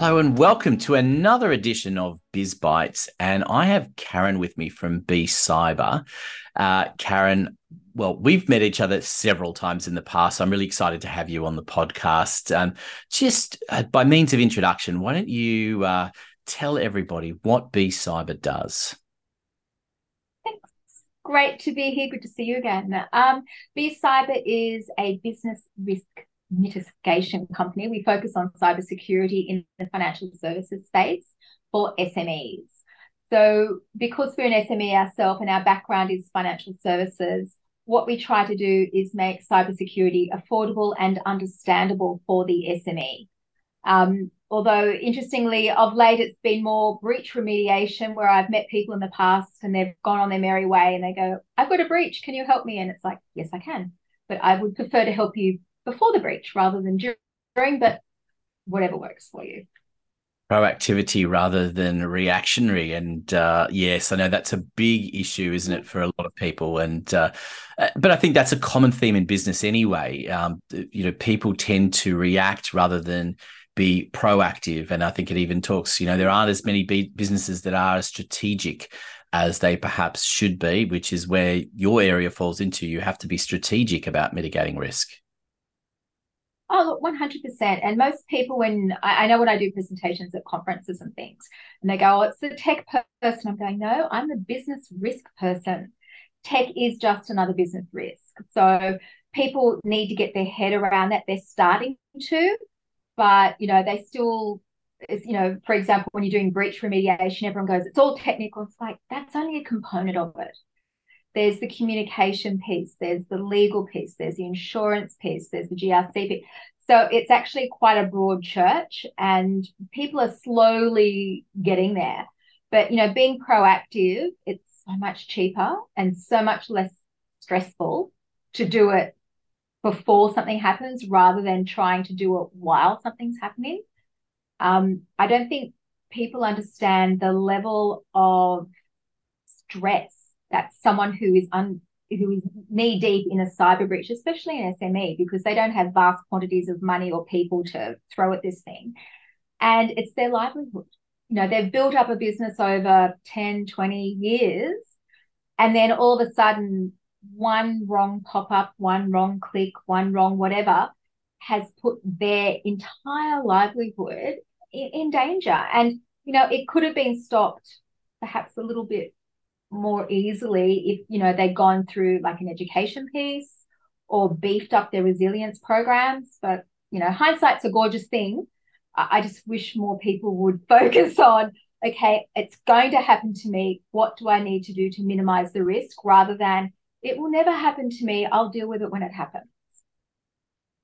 Hello and welcome to another edition of Biz Bites. And I have Karen with me from BCyber. Uh, Karen, well, we've met each other several times in the past. I'm really excited to have you on the podcast. Um, just uh, by means of introduction, why don't you uh, tell everybody what BCyber does? Thanks. Great to be here. Good to see you again. Um, BCyber is a business risk mitigation company. We focus on cybersecurity in the financial services space for SMEs. So, because we're an SME ourselves and our background is financial services, what we try to do is make cybersecurity affordable and understandable for the SME. Um, although, interestingly, of late it's been more breach remediation where I've met people in the past and they've gone on their merry way and they go, I've got a breach, can you help me? And it's like, yes, I can. But I would prefer to help you before the breach rather than during, but whatever works for you. Proactivity rather than reactionary. And uh, yes, I know that's a big issue, isn't it, for a lot of people? And, uh, uh, but I think that's a common theme in business anyway. Um, you know, people tend to react rather than be proactive. And I think it even talks, you know, there aren't as many businesses that are strategic as they perhaps should be, which is where your area falls into. You have to be strategic about mitigating risk. Oh, look, 100%. And most people, when I, I, know when I do presentations at conferences and things, and they go, oh, it's the tech person. I'm going, no, I'm the business risk person. Tech is just another business risk. So people need to get their head around that. They're starting to, but, you know, they still, you know, for example, when you're doing breach remediation, everyone goes, it's all technical. It's like, that's only a component of it there's the communication piece, there's the legal piece, there's the insurance piece, there's the GRC piece. So it's actually quite a broad church, and people are slowly getting there. But you know, being proactive, it's so much cheaper and so much less stressful to do it before something happens rather than trying to do it while something's happening. Um, I don't think people understand the level of stress that someone who is un, who is knee deep in a cyber breach, especially an SME, because they don't have vast quantities of money or people to throw at this thing. And it's their livelihood. You know, they've built up a business over 10, 20 years. And then all of a sudden, one wrong pop up, one wrong click, one wrong whatever has put their entire livelihood in, in danger. And, you know, it could have been stopped perhaps a little bit more easily if you know they'd gone through like an education piece or beefed up their resilience programs. But you know hindsight's a gorgeous thing. I just wish more people would focus on okay it's going to happen to me. What do i need to do to minimize the risk? Rather than it will never happen to me. I'll deal with it when it happens.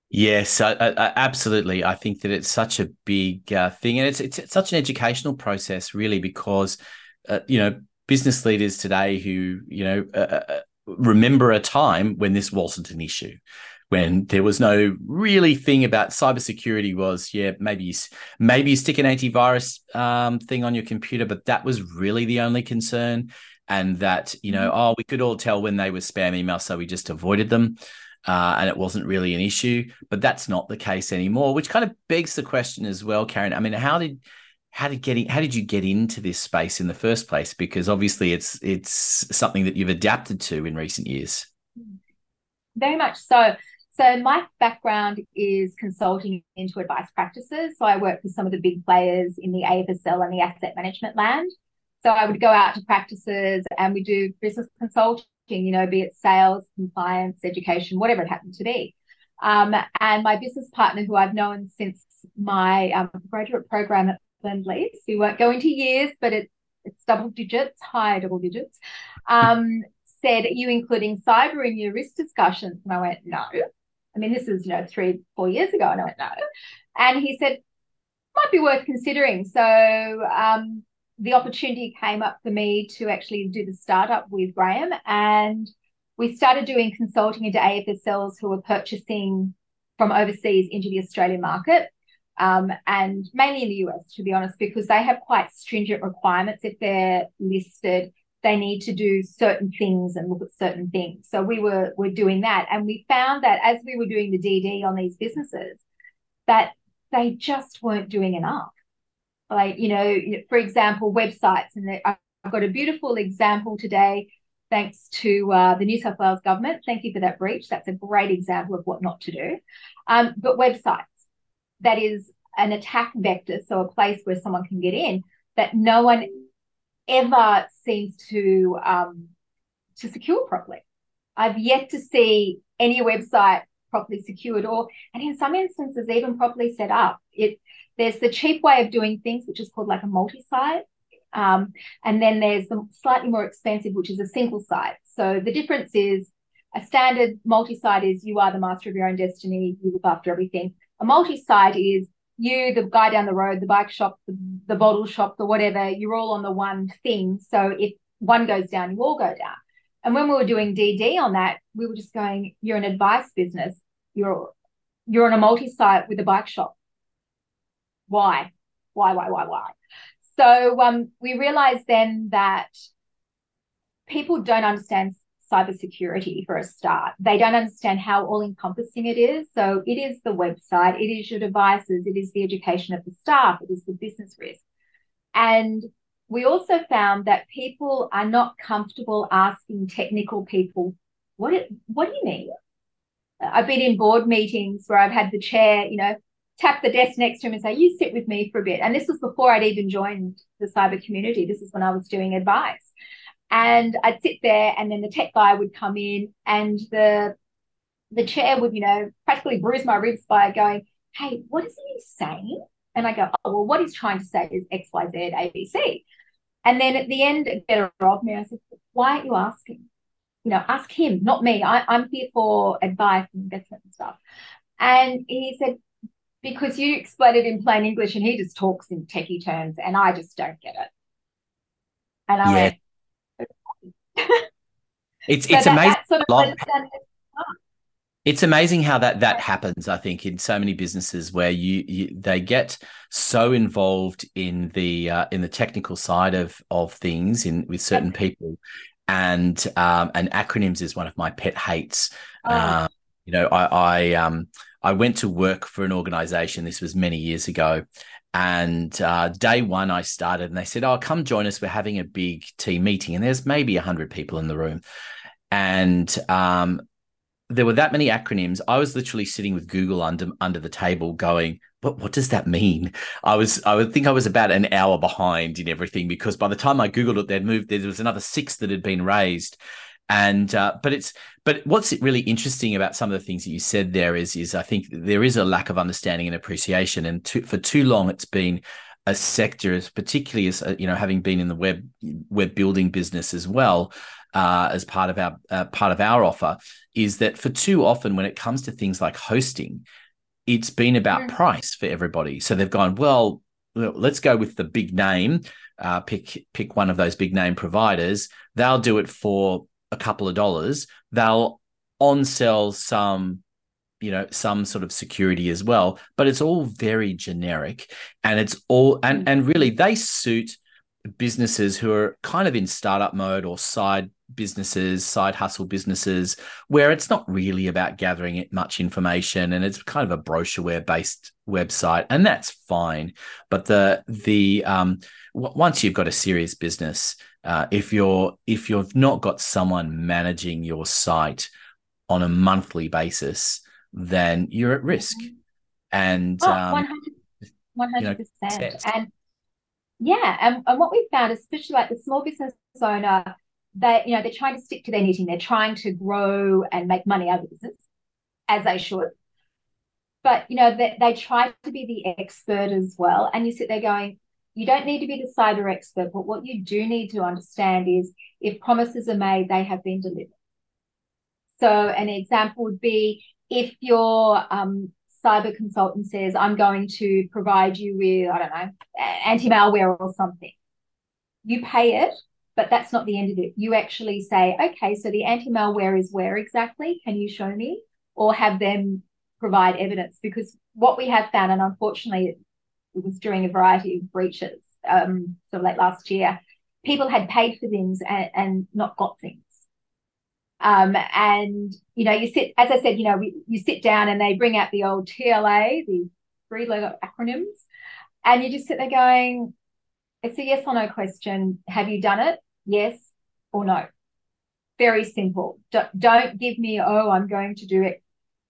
Yes, I, I, absolutely. I think that it's such a big uh, thing, and it's, it's, such an educational process, really, because uh, you know business leaders today who you know uh, uh, uh, remember a time when this wasn't an issue when there was no really thing about cybersecurity was yeah maybe you, maybe you stick an antivirus um, thing on your computer but that was really the only concern. And that you know mm-hmm. oh we could all tell when they were spam emails so we just avoided them uh, and it wasn't really an issue. But that's not the case anymore which kind of begs the question as well karen. I mean how did how did getting how did you get into this space in the first place? Because obviously it's it's something that you've adapted to in recent years. Very much so. So my background is consulting into advice practices. So I work with some of the big players in the AFSL and the asset management land. So I would go out to practices and we do business consulting, you know, be it sales, compliance, education, whatever it happened to be. Um, and my business partner, who I've known since my um, graduate program at Lend-Lease. We won't go into years, but it's it's double digits, higher double digits. Um, said, "Are you including cyber in your risk discussions?" And I went, "No." I mean, this is you know three, four years ago, and I went, "No." And he said, "Might be worth considering." So um, the opportunity came up for me to actually do the startup with Graham, and we started doing consulting into AFSLs who were purchasing from overseas into the Australian market um, and mainly in the US, to be honest, because they have quite stringent requirements. If they're listed, they need to do certain things and look at certain things. So we were were doing that, and we found that as we were doing the DD on these businesses, that they just weren't doing enough. like you know for example websites and i've got a beautiful example today thanks to uh, the new south wales government thank you for that breach that's a great example of what not to do um, but websites that is an attack vector so a place where someone can get in that no one ever seems to um, to secure properly i've yet to see any website properly secured or and in some instances even properly set up it there's the cheap way of doing things, which is called like a multi-site. Um, and then there's the slightly more expensive, which is a single site. So the difference is a standard multi-site is you are the master of your own destiny, you look after everything. A multi-site is you, the guy down the road, the bike shop, the, the bottle shop, the whatever, you're all on the one thing. So if one goes down, you all go down. And when we were doing DD on that, we were just going, you're an advice business. You're you're on a multi-site with a bike shop why? Why, why, why, why? So um, we realized then that people don't understand cybersecurity for a start. They don't understand how all encompassing it is. So it is the website, it is your devices, it is the education of the staff, it is the business risk. And we also found that people are not comfortable asking technical people, what, what do you mean? I've been in board meetings where I've had the chair, you know, tap the desk next to him and say, You sit with me for a bit. And this was before I'd even joined the cyber community. This is when I was doing advice. And I'd sit there and then the tech guy would come in and the the chair would, you know, practically bruise my ribs by going, Hey, what is he saying? And I go, Oh, well, what he's trying to say is X, Y, Z, A, B, C. And then at the end, it better of me, I said, Why aren't you asking? You know, ask him, not me. I, I'm here for advice and investment and stuff. And he said, because you explain it in plain English and he just talks in techie terms and I just don't get it. And I yeah. went, it's it's amazing. Sort of it's amazing how that that happens. I think in so many businesses where you, you they get so involved in the uh, in the technical side of of things in with certain people, and um, and acronyms is one of my pet hates. Oh. Um, you know, I, I um I went to work for an organization. This was many years ago. And uh, day one, I started and they said, Oh, come join us. We're having a big team meeting. And there's maybe 100 people in the room. And um, there were that many acronyms. I was literally sitting with Google under, under the table going, but what does that mean? I was, I would think I was about an hour behind in everything because by the time I Googled it, they'd moved, there was another six that had been raised and uh, but it's but what's really interesting about some of the things that you said there is is I think there is a lack of understanding and appreciation, and to, for too long it's been a sector, particularly as uh, you know, having been in the web web building business as well. Uh, as part of our uh, part of our offer is that for too often when it comes to things like hosting, it's been about mm. price for everybody. So they've gone well. Let's go with the big name. Uh, pick pick one of those big name providers. They'll do it for a couple of dollars, they'll on sell some you know some sort of security as well but it's all very generic and it's all and and really they suit businesses who are kind of in startup mode or side businesses side hustle businesses where it's not really about gathering it much information and it's kind of a brochureware based website and that's fine. But the the um w- once you've got a serious business uh, if you're if you've not got someone managing your site on a monthly basis, then you're at risk. And oh, um, 100 percent. And yeah, and, and what we found, especially like the small business owner, they you know they're trying to stick to their knitting. They're trying to grow and make money out of business, as they should. But you know they, they try to be the expert as well, and you sit there going, you don't need to be the cyber expert, but what you do need to understand is if promises are made, they have been delivered. So, an example would be if your um, cyber consultant says, I'm going to provide you with, I don't know, anti malware or something, you pay it, but that's not the end of it. You actually say, okay, so the anti malware is where exactly? Can you show me? Or have them provide evidence? Because what we have found, and unfortunately, was during a variety of breaches, um, late last year, people had paid for things and, and not got things. Um, and you know, you sit, as I said, you know, we, you sit down and they bring out the old TLA, the three letter acronyms, And you just sit there going, it's a yes or no question. Have you done it? Yes or no. Very simple. Don't give me, oh, I'm going to do it.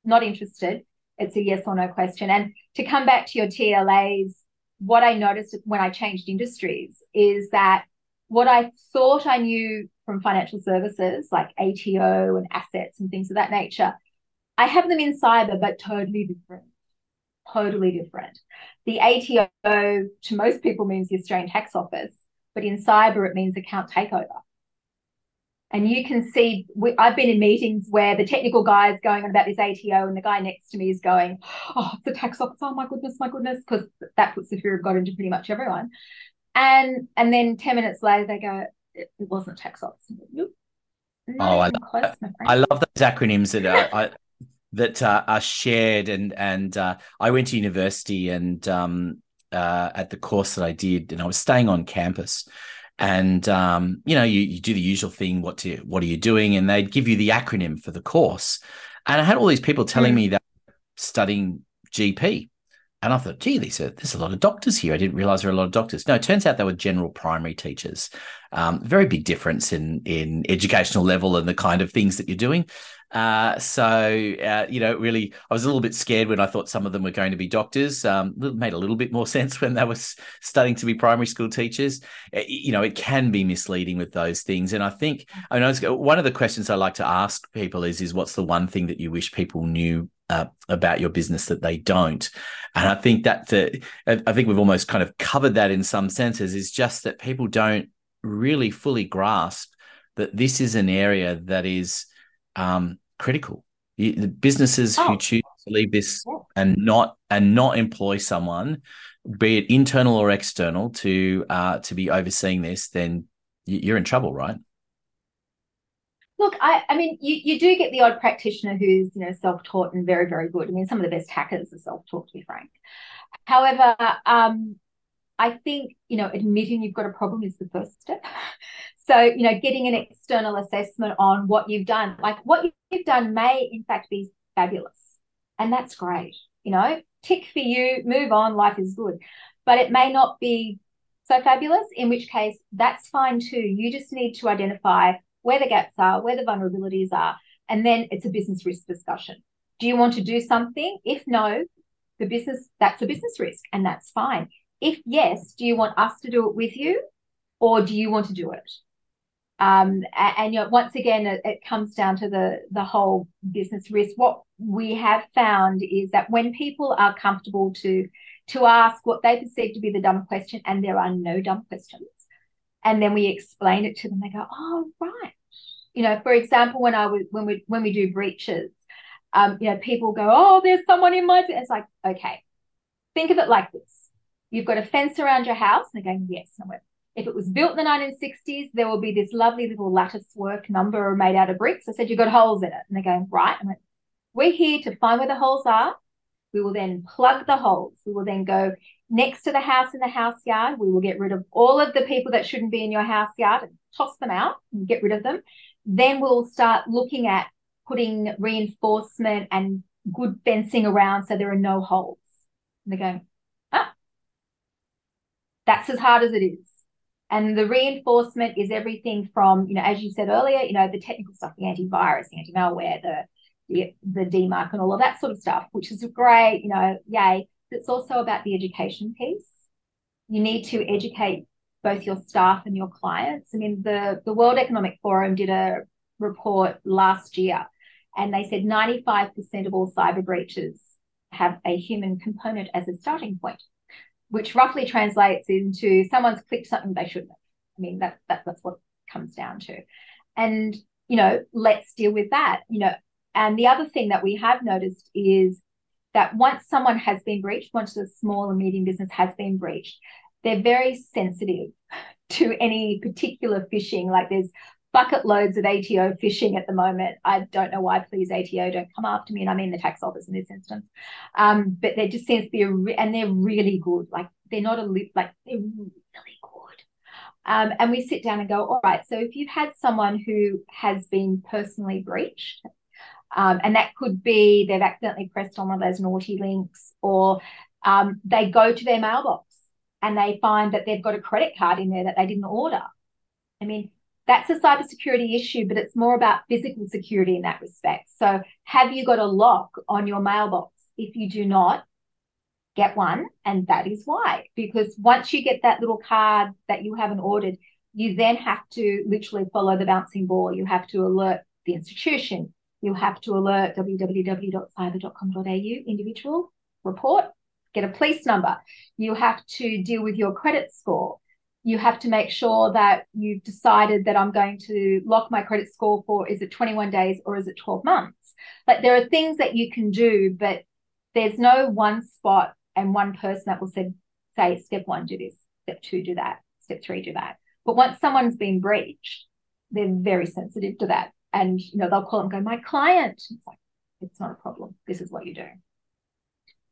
Not interested. It's a yes or no question. And to come back to your TLAs, what I noticed when I changed industries is that what I thought I knew from financial services, like ATO and assets and things of that nature, I have them in cyber, but totally different. Totally different. The ATO to most people means the Australian Tax Office, but in cyber it means account takeover. And you can see, we, I've been in meetings where the technical guy is going on about this ATO, and the guy next to me is going, "Oh, it's the tax office! Oh my goodness, my goodness!" Because that puts the fear of God into pretty much everyone. And and then ten minutes later, they go, "It, it wasn't tax office." Nope. Oh, I, close, I love those acronyms that are, I, that uh, are shared, and and uh, I went to university, and um, uh, at the course that I did, and I was staying on campus and um, you know you, you do the usual thing what to what are you doing? And they'd give you the acronym for the course. And i had all these people telling mm. me that studying gp and i thought gee there's a, there's a lot of doctors here. I didn't realize there were a lot of doctors. No it turns out they were general primary teachers. Um, very big difference in in educational level and the kind of things that you're doing uh, so uh, you know, really, I was a little bit scared when I thought some of them were going to be doctors. Um, made a little bit more sense when they were studying to be primary school teachers. Uh, you know, it can be misleading with those things, and I think I know one of the questions I like to ask people is, is what's the one thing that you wish people knew uh, about your business that they don't. And I think that the, I think we've almost kind of covered that in some senses is just that people don't really fully grasp that this is an area that is um, critical. the businesses oh. who choose to leave this and not and not employ someone, be it internal or external, to uh, to be overseeing this, then you're in trouble, right? Look, I, I mean, you, you do get the odd practitioner who's you know self-taught and very very good. I mean, some of the best hackers are self-taught, to be frank. However, um, I think you know admitting you've got a problem is the first step. So, you know, getting an external assessment on what you've done, like what you've done may in fact be fabulous. And that's great. You know, tick for you, move on, life is good. But it may not be so fabulous, in which case that's fine too. You just need to identify where the gaps are, where the vulnerabilities are, and then it's a business risk discussion. Do you want to do something? If no, the business, that's a business risk, and that's fine. If yes, do you want us to do it with you, or do you want to do it? Um, and, and you know, once again, it, it, comes down to the the whole business risk. What we have found is that when people are comfortable to to ask what they perceive to be the dumb question, and there are no dumb questions, and then we explain it to them, they go, "Oh, right." You know, for example, when I was when we when we do breaches, um, you know, people go, "Oh, there's someone in my." It's like, okay, think of it like this: you've got a fence around your house, and they're going, "Yes," and went, if it was built in the 1960s, there will be this lovely little lattice work number made out of bricks. I said, You've got holes in it. And they're going, Right. I went, We're here to find where the holes are. We will then plug the holes. We will then go next to the house in the house yard. We will get rid of all of the people that shouldn't be in your house yard and toss them out and get rid of them. Then we'll start looking at putting reinforcement and good fencing around so there are no holes. And they're going, that's as hard as it is. And the reinforcement is everything from, you know, as you said earlier, you know, the technical stuff, the antivirus, the anti-malware, the the, the DMARC and all of that sort of stuff, which is great, you know, yay. It's also about the education piece. You need to educate both your staff and your clients. I mean, the, the World Economic Forum did a report last year, and they said 95% of all cyber breaches have a human component as a starting point which roughly translates into someone's clicked something they shouldn't have. I mean, that, that that's what comes down to. And, you know, let's deal with that. You know, and the other thing that we have noticed is that once someone has been breached, once a small and medium business has been breached, they're very sensitive to any particular phishing. Like there's bucket loads of ATO phishing at the moment. I don't know why, please, ATO, don't come after me. And I mean the tax office in this instance. Um, but there just seems to be a, re- and they're really good. Like they're not a, li- like they're really good. Um, and we sit down and go, all right, so if you've had someone who has been personally breached, um, and that could be they've accidentally pressed on one of those naughty links, or um, they go to their mailbox and they find that they've got a credit card in there that they didn't order. I mean, that's a cybersecurity issue, but it's more about physical security in that respect. So, have you got a lock on your mailbox? If you do not, get one, and that is why. Because once you get that little card that you haven't ordered, you then have to literally follow the bouncing ball. You have to alert the institution. You have to alert www.cyber.com.au individual report, get a police number. You have to deal with your credit score you have to make sure that you've decided that I'm going to lock my credit score for is it 21 days or is it 12 months? Like there are things that you can do, but there's no one spot and one person that will say, say step one, do this, step two, do that, step three, do that. But once someone's been breached, they're very sensitive to that. And you know, they'll call and go, my client. It's like, it's not a problem. This is what you do.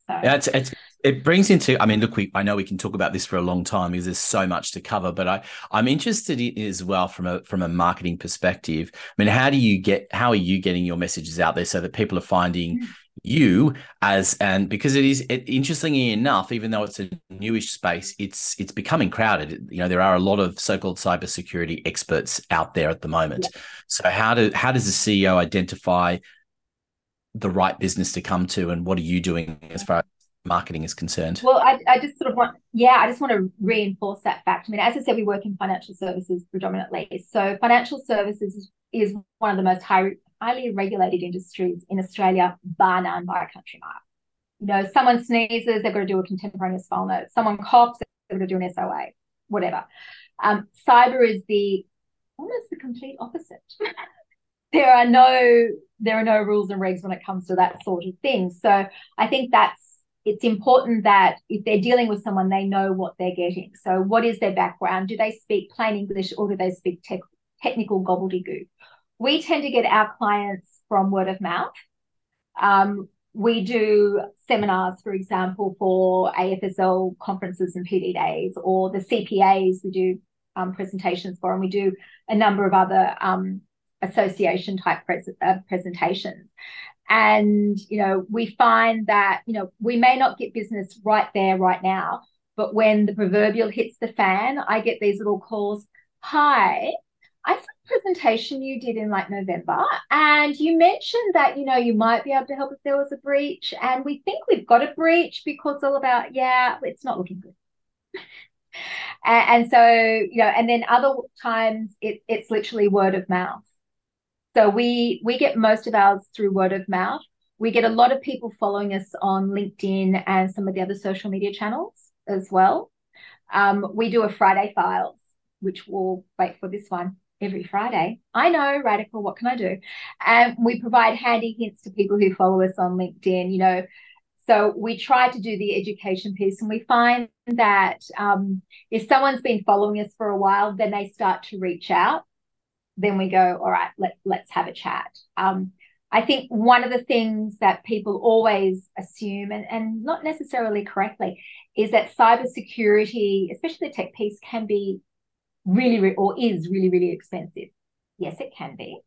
So it's, it's, it brings into. I mean, look, we I know we can talk about this for a long time because there's so much to cover. But I I'm interested in as well from a from a marketing perspective. I mean, how do you get how are you getting your messages out there so that people are finding mm. you as and because it is it, interestingly enough, even though it's a newish space, it's it's becoming crowded. You know, there are a lot of so-called cybersecurity experts out there at the moment. Yeah. So how do how does the CEO identify the right business to come to and what are you doing as far as marketing is concerned. Well I, I just sort of want yeah i just want to reinforce that fact. I mean as i said we work in financial services predominantly. So financial services is one of the most high, highly regulated industries in australia bar none by a country mile. You know someone sneezes they've got to do a contemporaneous file note someone coughs they've got to do an soa whatever. Um, cyber is the almost the complete opposite. There are no there are no rules and regs when it comes to that sort of thing. So I think that's it's important that if they're dealing with someone, they know what they're getting. So what is their background? Do they speak plain English or do they speak te- technical gobbledygook? We tend to get our clients from word of mouth. Um, we do seminars, for example, for AFSL conferences and PD days, or the CPAs we do um, presentations for, and we do a number of other um, association type pres- uh, presentations. And, you know, we find that, you know, we may not get business right there, right now, but when the proverbial hits the fan, I get these little calls. Hi, I saw a presentation you did in like November, and you mentioned that, you know, you might be able to help if there was a breach. And we think we've got a breach because all about, yeah, it's not looking good. and, so, you know, and then other times it, it's literally word of mouth. So we we get most of ours through word of mouth. We get a lot of people following us on LinkedIn and some of the other social media channels as well. Um, we do a Friday files, which we'll wait for this one every Friday. I know, radical, what can I do? And we provide handy hints to people who follow us on LinkedIn, you know. So we try to do the education piece, and we find that um, if someone's been following us for a while, then they start to reach out then we go, all right, let, let's have a chat. Um, I think one of the things that people always assume, and, and not necessarily correctly, is that cybersecurity, especially the tech piece, can be really, or is really, really expensive. Yes, it can be.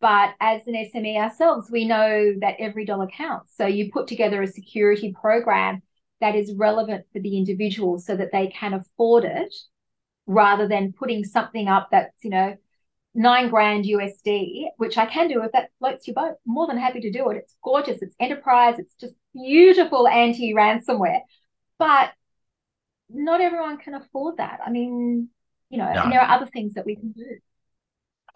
But as an SME ourselves, we know that every dollar counts. So you put together a security program that is relevant for the individual so that they can afford it rather than putting something up that's, you know, nine grand USD, which I can do if that floats your boat. More than happy to do it. It's gorgeous. It's enterprise. It's just beautiful anti ransomware. But not everyone can afford that. I mean, you know, no. and there are other things that we can do.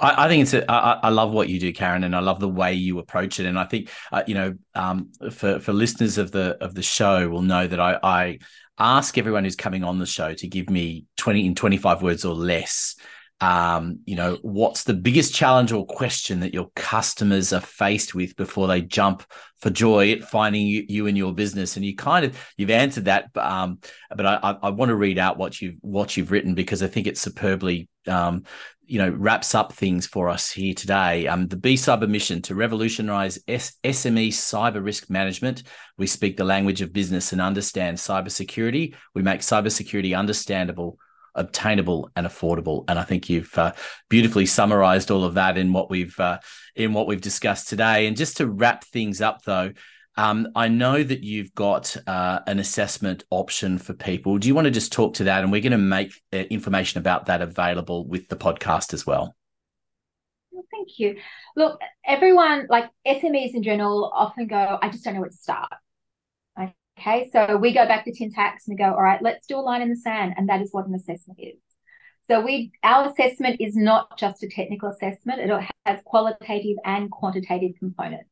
I, I think it's a, I, I love what you do, Karen, and I love the way you approach it. And I think uh, you know, um, for for listeners of the of the show will know that I, I ask everyone who's coming on the show to give me twenty in twenty five words or less um, you know, what's the biggest challenge or question that your customers are faced with before they jump for joy at finding you, you and your business? And you kind of you've answered that, but, um, but I, I want to read out what you've what you've written because I think it superbly, um, you know, wraps up things for us here today. Um, the BCyber mission to revolutionize S- SME cyber risk management. We speak the language of business and understand cybersecurity. We make cybersecurity understandable obtainable and affordable. And I think you've uh, beautifully summarized all of that in what we've uh, in what we've discussed today. And just to wrap things up, though, Um, I know that you've got uh, an assessment option for people. Do you want to just talk to that? And we're going to make uh, information about that available with the podcast as well. well. Thank you. Look, everyone, like SMEs in general, often go, I just don't know where to start. Okay, so we go back to tin tacks and we go, all right, let's do a line in the sand. And that is what an assessment is. So we our assessment is not just a technical assessment, it has qualitative and quantitative components.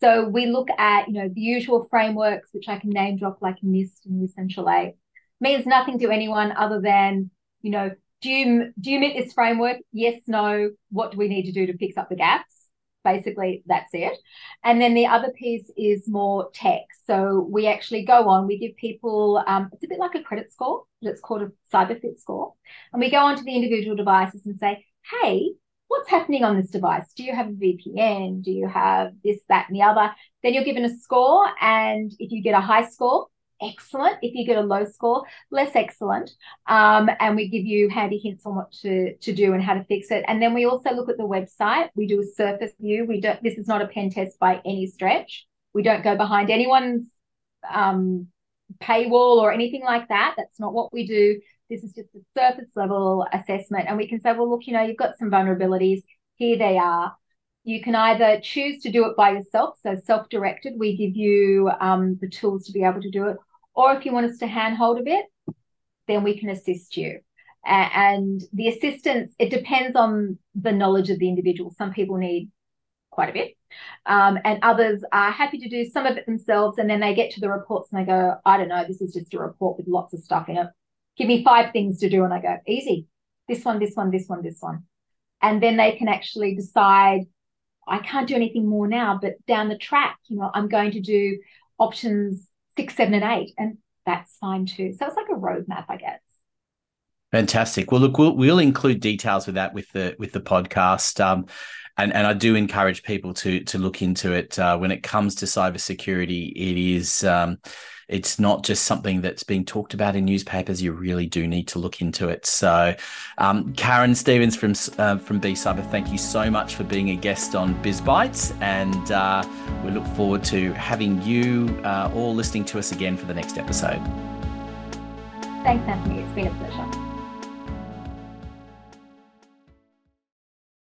So we look at, you know, the usual frameworks, which I can name drop like NIST and Essential Eight, means nothing to anyone other than, you know, do you do you meet this framework? Yes, no. What do we need to do to fix up the gaps? Basically, that's it. And then the other piece is more tech. So we actually go on, we give people, um, it's a bit like a credit score, but it's called a CyberFit score. And we go onto the individual devices and say, hey, what's happening on this device? Do you have a VPN? Do you have this, that, and the other? Then you're given a score. And if you get a high score, excellent. If you get a low score, less excellent. Um, and we give you handy hints on what to, to do and how to fix it. And then we also look at the website. We do a surface view. We don't, this is not a pen test by any stretch. We don't go behind anyone's um, paywall or anything like that. That's not what we do. This is just a surface level assessment. And we can say, well, look, you know, you've got some vulnerabilities. Here they are. You can either choose to do it by yourself, so self directed, we give you um, the tools to be able to do it. Or if you want us to handhold a bit, then we can assist you. And the assistance, it depends on the knowledge of the individual. Some people need quite a bit. Um, and others are happy to do some of it themselves. And then they get to the reports and they go, I don't know, this is just a report with lots of stuff in it. Give me five things to do. And I go, easy. This one, this one, this one, this one. And then they can actually decide, I can't do anything more now, but down the track, you know, I'm going to do options six, seven, and eight. And that's fine too. So it's like a roadmap, I guess. Fantastic. Well, look, we'll, we'll include details with that with the with the podcast. Um, and and I do encourage people to to look into it. Uh, when it comes to cybersecurity, it is um, it's not just something that's being talked about in newspapers. You really do need to look into it. So, um, Karen Stephens from uh, from BCyber, thank you so much for being a guest on BizBytes, and uh, we look forward to having you uh, all listening to us again for the next episode. Thanks, Anthony. It's been a pleasure.